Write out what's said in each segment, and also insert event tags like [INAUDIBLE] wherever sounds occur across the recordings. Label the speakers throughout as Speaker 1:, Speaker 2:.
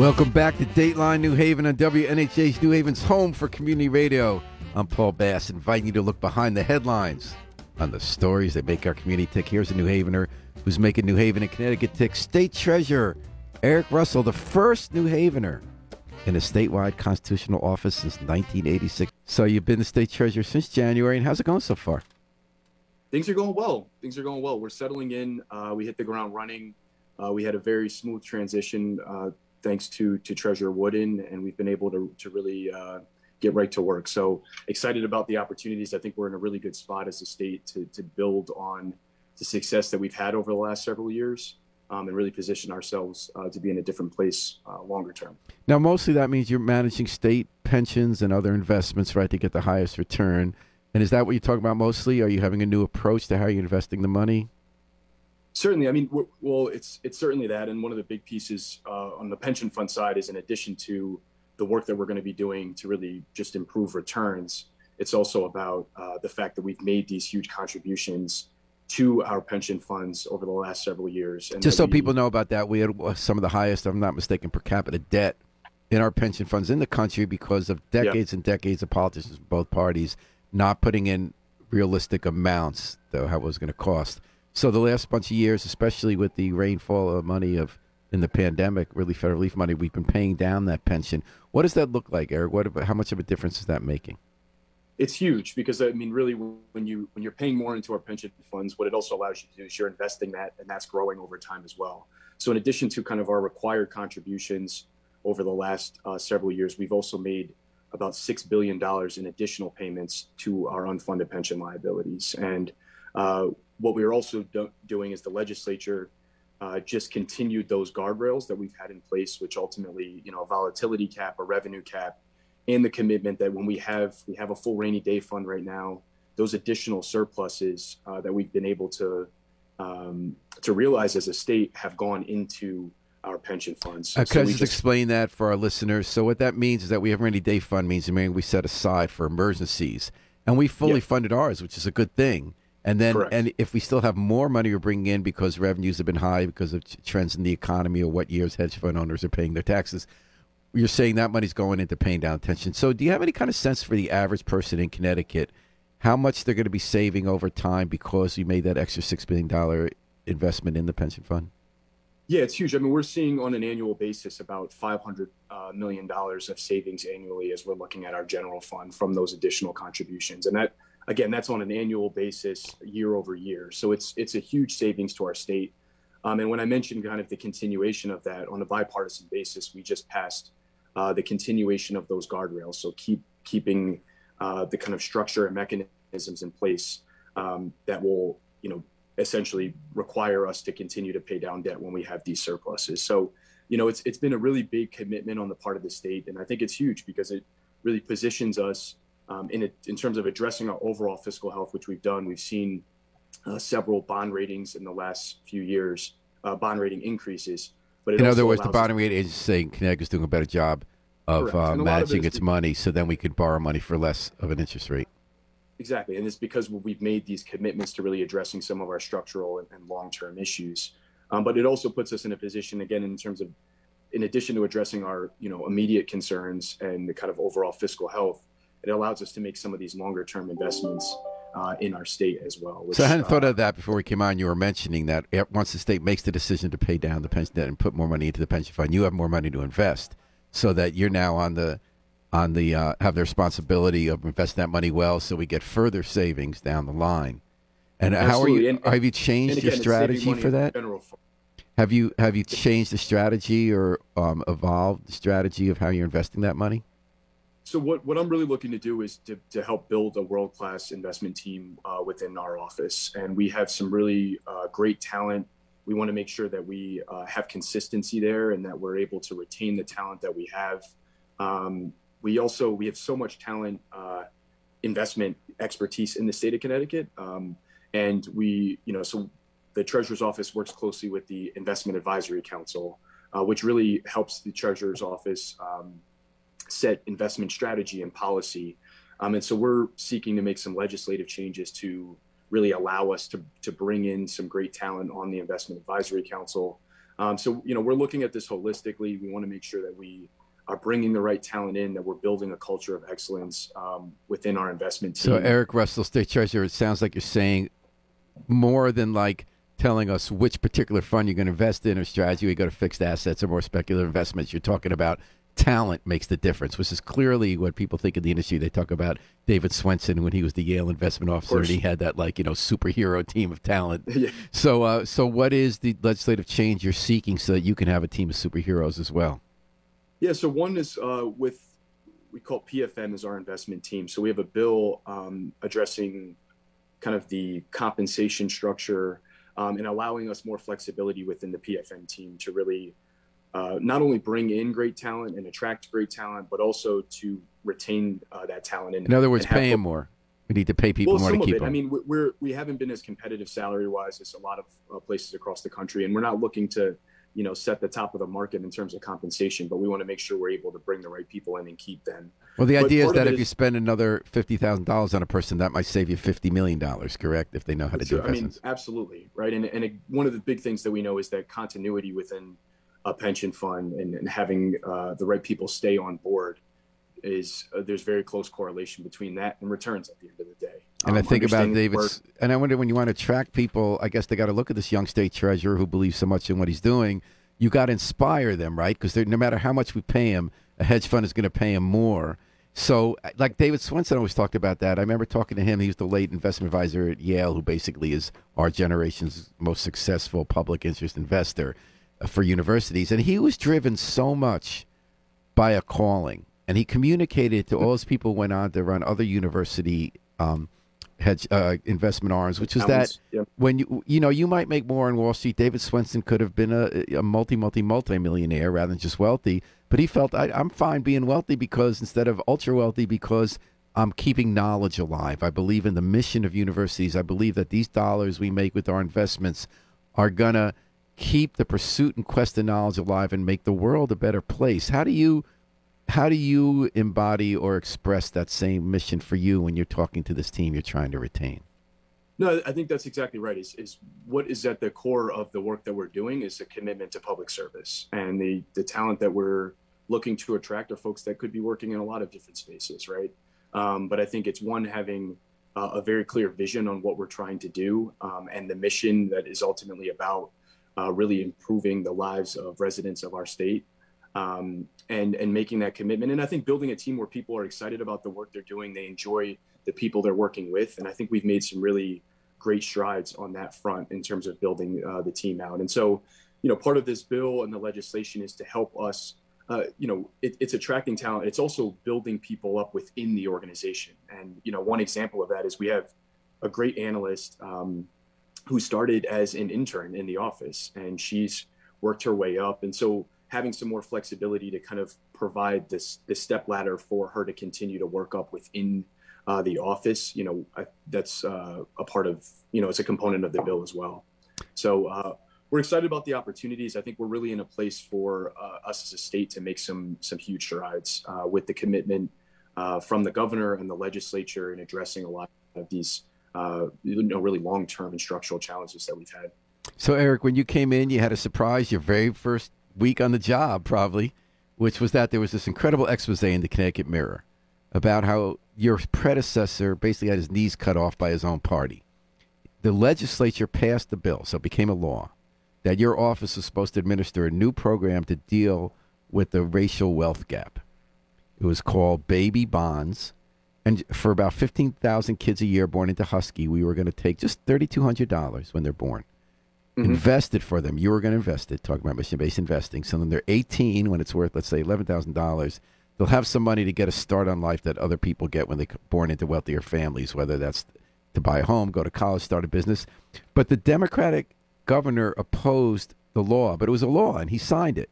Speaker 1: Welcome back to Dateline New Haven on WNHH New Haven's home for community radio. I'm Paul Bass, inviting you to look behind the headlines on the stories that make our community tick. Here's a New Havener who's making New Haven and Connecticut tick. State Treasurer Erick Russell, the first New Havener in a statewide constitutional office since 1986. So you've been the state treasurer since January, and how's it going so far?
Speaker 2: Things are going well. Things are going well. We're settling in. Uh, we hit the ground running. Uh, we had a very smooth transition uh, thanks to to Treasurer Wooden, and we've been able to to really uh, get right to work. So excited about the opportunities. I think we're in a really good spot as a state to to build on the success that we've had over the last several years. Um, and really position ourselves uh, to be in a different place uh, longer term.
Speaker 1: Now, mostly that means you're managing state pensions and other investments, right, to get the highest return. And is that what you're talking about mostly? Are you having a new approach to how you're investing the money?
Speaker 2: Certainly, I mean, well, it's it's certainly that, and one of the big pieces uh, on the pension fund side is in addition to the work that we're going to be doing to really just improve returns. It's also about uh, the fact that we've made these huge contributions to our pension funds over the last several years.
Speaker 1: And just so we, people know about that, we had uh, some of the highest, if I'm not mistaken, per capita debt in our pension funds in the country because of decades yeah. and decades of politicians from both parties not putting in realistic amounts, though, how it was going to cost. So the last bunch of years, especially with the rainfall of money of in the pandemic, really federal relief money, we've been paying down that pension. What does that look like, Erick? What how much of a difference is that making?
Speaker 2: It's huge because I mean, really, when you when you're paying more into our pension funds, what it also allows you to do is you're investing that, and that's growing over time as well. So in addition to kind of our required contributions over the last uh, several years, we've also made about $6 billion in additional payments to our unfunded pension liabilities. And uh, what we are also do- doing is the legislature uh, just continued those guardrails that we've had in place, which ultimately, you know, a volatility cap, a revenue cap, and the commitment that when we have we have a full rainy day fund right now, those additional surpluses uh, that we've been able to um, to realize as a state have gone into our pension funds.
Speaker 1: Uh, could so I just, just, explain that for our listeners? So what that means is that we have rainy day fund means I mean we set aside for emergencies, and we fully funded ours, which is a good thing. And then, Correct. and if we still have more money we're bringing in because revenues have been high because of trends in the economy or what years hedge fund owners are paying their taxes, you're saying that money's going into paying down pension. So, do you have any kind of sense for the average person in Connecticut, how much they're going to be saving over time because you made that extra six billion dollar investment in the pension fund?
Speaker 2: Yeah, it's huge. I mean, we're seeing on an annual basis about 500 uh, million dollars of savings annually as we're looking at our general fund from those additional contributions. And that, again, that's on an annual basis, year over year. So it's it's a huge savings to our state. Um, and when I mentioned kind of the continuation of that on a bipartisan basis, we just passed uh, the continuation of those guardrails. So keep keeping uh, the kind of structure and mechanisms in place um, that will, you know, essentially require us to continue to pay down debt when we have these surpluses. So, you know, it's it's been a really big commitment on the part of the state, and I think it's huge because it really positions us um, in a, in terms of addressing our overall fiscal health, which we've done. We've seen uh, several bond ratings in the last few years, uh, bond rating increases.
Speaker 1: But in other words, the bond rating is saying Connecticut's doing a better job of uh, managing of its money, so then we could borrow money for less of an interest rate.
Speaker 2: Exactly. And it's because we've made these commitments to really addressing some of our structural and, and long term issues. Um, but it also puts us in a position, again, in terms of, in addition to addressing our, you know, immediate concerns and the kind of overall fiscal health, it allows us to make some of these longer term investments uh, in our state as well.
Speaker 1: Which, so I hadn't uh, thought of that before we came on. You were mentioning that once the state makes the decision to pay down the pension debt and put more money into the pension fund, you have more money to invest, so that you're now on the on the uh, have the responsibility of investing that money well, so we get further savings down the line. And Absolutely. how are you? And, have you changed again, your strategy for that? Have you have you changed the strategy or um, evolved the strategy of how you're investing that money?
Speaker 2: So what, what I'm really looking to do is to, to help build a world class investment team uh, within our office, and we have some really uh, great talent. We want to make sure that we uh, have consistency there, and that we're able to retain the talent that we have. Um, we also we have so much talent uh, investment expertise in the state of connecticut um, and we you know so the treasurer's office works closely with the investment advisory council uh, which really helps the treasurer's office um, set investment strategy and policy um, and so we're seeking to make some legislative changes to really allow us to, to bring in some great talent on the investment advisory council Um, so, you know, we're looking at this holistically. We want to make sure that we are bringing the right talent in, that we're building a culture of excellence um, within our investment team.
Speaker 1: So, Erick Russell, State Treasurer, it sounds like you're saying more than like telling us which particular fund you're going to invest in or strategy, you go to fixed assets or more speculative investments. You're talking about talent makes the difference, which is clearly what people think in the industry. They talk about David Swensen when he was the Yale investment officer, and he had that like you know superhero team of talent. [LAUGHS] yeah. So, uh, so what is the legislative change you're seeking so that you can have a team of superheroes as well?
Speaker 2: Yeah. So one is uh, with we call PFM as our investment team. So we have a bill um, addressing kind of the compensation structure um, and allowing us more flexibility within the PFM team to really uh, not only bring in great talent and attract great talent, but also to retain uh, that talent. And,
Speaker 1: in other words, pay them more. We need to pay people
Speaker 2: well,
Speaker 1: more
Speaker 2: to
Speaker 1: keep
Speaker 2: them.
Speaker 1: I
Speaker 2: mean, we're we haven't been as competitive salary wise as a lot of uh, places across the country, and we're not looking to you know set the top of the market in terms of compensation, but we want to make sure we're able to bring the right people in and keep them.
Speaker 1: Well, the idea is that if is, you spend another fifty thousand dollars on a person, that might save you fifty million dollars. Correct? If they know how to do investments.
Speaker 2: I mean, absolutely right. And and it, one of the big things that we know is that continuity within a pension fund and, and having uh, the right people stay on board is uh, there's very close correlation between that and returns at the end of the day.
Speaker 1: And um, I think about David's, and I wonder when you want to attract people, I guess they got to look at this young state treasurer who believes so much in what he's doing. You got to inspire them, right? Because no matter how much we pay him, a hedge fund is going to pay him more. So, like David Swensen always talked about that. I remember talking to him. He was the late investment advisor at Yale, who basically is our generation's most successful public interest investor for universities, and he was driven so much by a calling, and he communicated to all his people who went on to run other university um, hedge uh, investment arms, which is that when you you know you might make more on Wall Street. David Swensen could have been a, a multi multi multi millionaire rather than just wealthy, but he felt I, I'm fine being wealthy because instead of ultra wealthy because I'm keeping knowledge alive. I believe in the mission of universities. I believe that these dollars we make with our investments are gonna keep the pursuit and quest of knowledge alive and make the world a better place. How do you how do you embody or express that same mission for you when you're talking to this team you're trying to retain?
Speaker 2: No, I think that's exactly right. Is is what is at the core of the work that we're doing is a commitment to public service and the the talent that we're looking to attract are folks that could be working in a lot of different spaces, right? Um, but I think it's one having uh, a very clear vision on what we're trying to do um, and the mission that is ultimately about uh, really improving the lives of residents of our state um, and and making that commitment. And I think building a team where people are excited about the work they're doing, they enjoy the people they're working with, and I think we've made some really great strides on that front in terms of building uh, the team out. And so, you know, part of this bill and the legislation is to help us. Uh, you know, it, it's attracting talent. It's also building people up within the organization. And you know, one example of that is we have a great analyst. Um, who started as an intern in the office and she's worked her way up. And so having some more flexibility to kind of provide this this step ladder for her to continue to work up within uh, the office, you know, I, that's uh, a part of, you know, it's a component of the bill as well. So uh, we're excited about the opportunities. I think we're really in a place for uh, us as a state to make some some huge strides uh, with the commitment uh, from the governor and the legislature in addressing a lot of these uh, you know, really long term and structural challenges that we've had.
Speaker 1: So, Erick, when you came in, you had a surprise your very first week on the job, probably, which was that there was this incredible expose in the Connecticut Mirror about how your predecessor basically had his knees cut off by his own party. The legislature passed the bill, so it became a law, that your office was supposed to administer a new program to deal with the racial wealth gap. It was called Baby Bonds and for about 15,000 kids a year born into Husky, we were going to take just $3,200 when they're born. Mm-hmm. Invest it for them. You were going to invest it. talking about mission based investing. So when they're 18, when it's worth, let's say, $11,000, they'll have some money to get a start on life that other people get when they're born into wealthier families, whether that's to buy a home, go to college, start a business. But the Democratic governor opposed the law, but it was a law, and he signed it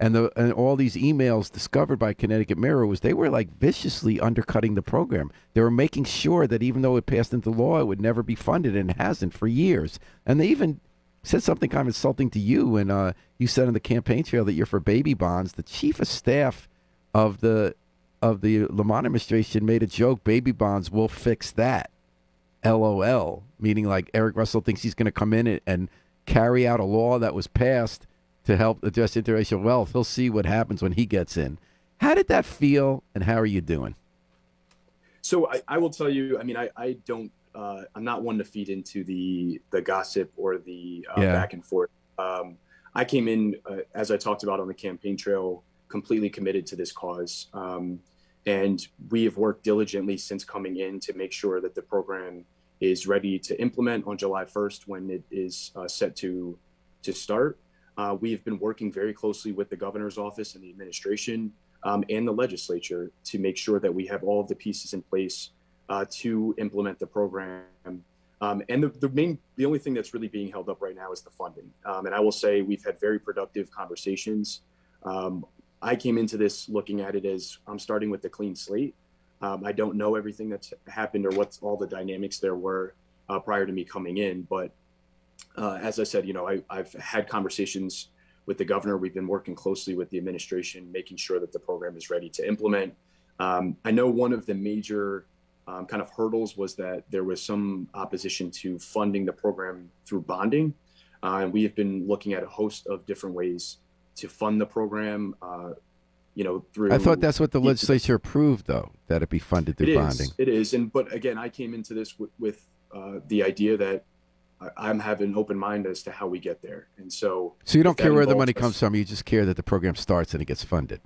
Speaker 1: and the and all these emails discovered by Connecticut Mirror was they were like viciously undercutting the program. They were making sure that even though it passed into law, it would never be funded, and hasn't for years. And they even said something kind of insulting to you, and uh, you said on the campaign trail that you're for baby bonds. The chief of staff of the of the Lamont administration made a joke: baby bonds will fix that. LOL, meaning like Erick Russell thinks he's going to come in and, and carry out a law that was passed to help address interracial wealth. He'll see what happens when he gets in. How did that feel, and how are you doing?
Speaker 2: So I, I will tell you. I mean, I, I don't. Uh, I'm not one to feed into the the gossip or the uh, yeah. back and forth. Um, I came in uh, as I talked about on the campaign trail, completely committed to this cause, um, and we have worked diligently since coming in to make sure that the program is ready to implement on July 1st when it is uh, set to to start. Uh, we have been working very closely with the governor's office and the administration um, and the legislature to make sure that we have all of the pieces in place uh, to implement the program. Um, and the, the main, the only thing that's really being held up right now is the funding. Um, and I will say we've had very productive conversations. Um, I came into this looking at it as I'm starting with the clean slate. Um, I don't know everything that's happened or what all the dynamics there were uh, prior to me coming in, but uh, as I said, you know, I, I've had conversations with the governor. We've been working closely with the administration, making sure that the program is ready to implement. Um, I know one of the major um, kind of hurdles was that there was some opposition to funding the program through bonding. Uh, and we have been looking at a host of different ways to fund the program. Uh, you know, through.
Speaker 1: I thought that's what the legislature approved, though, that it be funded through
Speaker 2: it
Speaker 1: bonding.
Speaker 2: Is, it is, and but again, I came into this with, with uh, the idea that I'm having an open mind as to how we get there. And so,
Speaker 1: so you don't care where the money comes from. You just care that the program starts and it gets funded.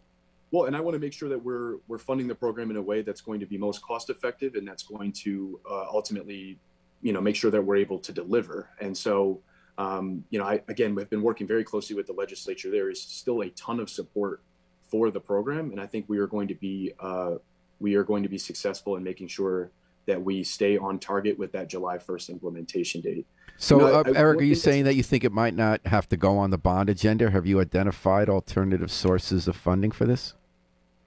Speaker 2: Well, and I want to make sure that we're we're funding the program in a way that's going to be most cost effective and that's going to uh, ultimately, you know, make sure that we're able to deliver. And so, um, you know, I again, we've been working very closely with the legislature. There is still a ton of support for the program, and I think we are going to be uh, we are going to be successful in making sure that we stay on target with that July 1st implementation date.
Speaker 1: So, you know, uh, I, Erick, are you saying that you think it might not have to go on the bond agenda? Have you identified alternative sources of funding for this?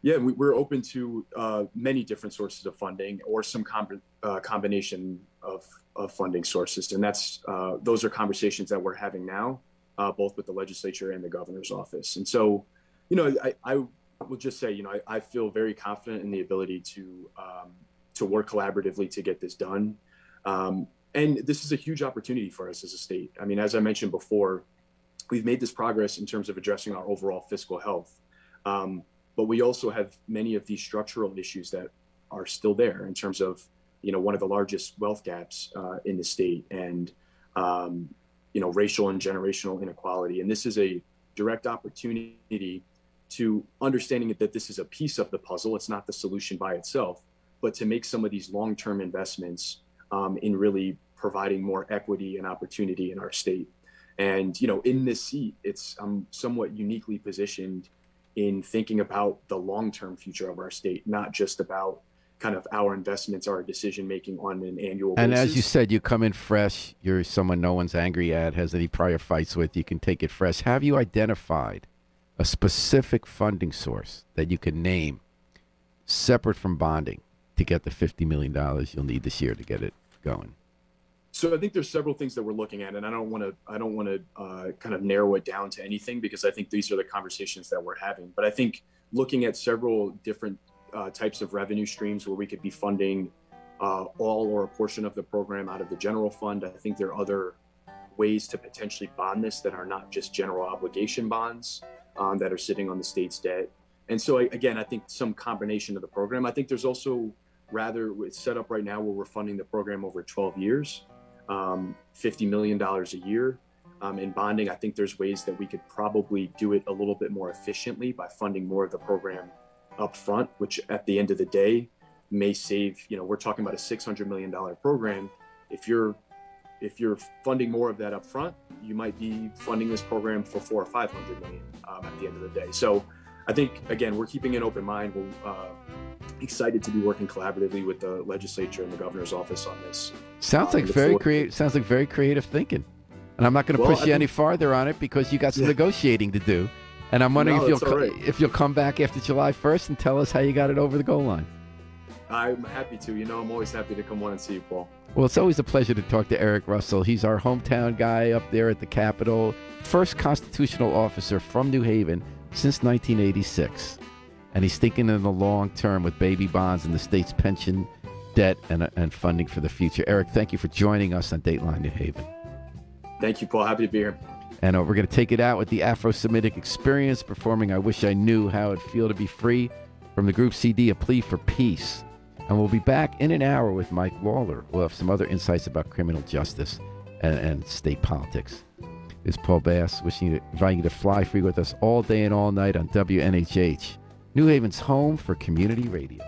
Speaker 2: Yeah, we, are open to uh, many different sources of funding or some com- uh, combination of, of funding sources, and that's uh, those are conversations that we're having now, uh, both with the legislature and the governor's office. And so, you know, I, I will just say, you know, I, I feel very confident in the ability to um, to work collaboratively to get this done. Um, and this is a huge opportunity for us as a state. I mean, as I mentioned before, we've made this progress in terms of addressing our overall fiscal health. Um, but we also have many of these structural issues that are still there in terms of, you know, one of the largest wealth gaps uh, in the state and, um, you know, racial and generational inequality. And this is a direct opportunity to understanding that this is a piece of the puzzle. It's not the solution by itself, but to make some of these long-term investments um, in really providing more equity and opportunity in our state. And you know, in this seat, it's I'm somewhat uniquely positioned in thinking about the long-term future of our state, not just about kind of our investments, our decision making on an annual.
Speaker 1: And
Speaker 2: basis.
Speaker 1: as you said, you come in fresh. You're someone no one's angry at, has any prior fights with. You can take it fresh. Have you identified a specific funding source that you can name, separate from bonding, to get the $50 million you'll need this year to get it going?
Speaker 2: So I think there's several things that we're looking at, and I don't want to I don't want to uh, kind of narrow it down to anything because I think these are the conversations that we're having. But I think looking at several different uh, types of revenue streams where we could be funding uh, all or a portion of the program out of the general fund. I think there are other ways to potentially bond this that are not just general obligation bonds um, that are sitting on the state's debt. And so again, I think some combination of the program. I think there's also rather it's set up right now where we're funding the program over 12 years, um, $50 million a year. Um, in bonding, I think there's ways that we could probably do it a little bit more efficiently by funding more of the program up front, which at the end of the day may save, you know, we're talking about a $600 million program. If you're if you're funding more of that up front, you might be funding this program for four or 500 million um, at the end of the day. So I think, again, we're keeping an open mind. We're uh, excited to be working collaboratively with the legislature and the governor's office on this.
Speaker 1: Sounds um, like very creative. Sounds like very creative thinking. And I'm not going to well, push I you think, any farther on it because you got some yeah. negotiating to do. And I'm wondering no, if you'll right. if you'll come back after July 1st and tell us how you got it over the goal line.
Speaker 2: I'm happy to. You know, I'm always happy to come on and see you, Paul.
Speaker 1: Well, it's always a pleasure to talk to Erick Russell. He's our hometown guy up there at the Capitol, first constitutional officer from New Haven since 1986. And he's thinking in the long term with baby bonds and the state's pension debt and, and funding for the future. Erick, thank you for joining us on Dateline New Haven.
Speaker 2: Thank you, Paul. Happy to be here.
Speaker 1: And uh, we're going to take it out with the Afro Semitic Experience performing I Wish I Knew How It'd Feel to Be Free from the group CD A Plea for Peace. And we'll be back in an hour with Mike Lawler. We'll have some other insights about criminal justice and, and state politics. This is Paul Bass, wishing you, inviting you to fly free with us all day and all night on WNHH, New Haven's home for community radio.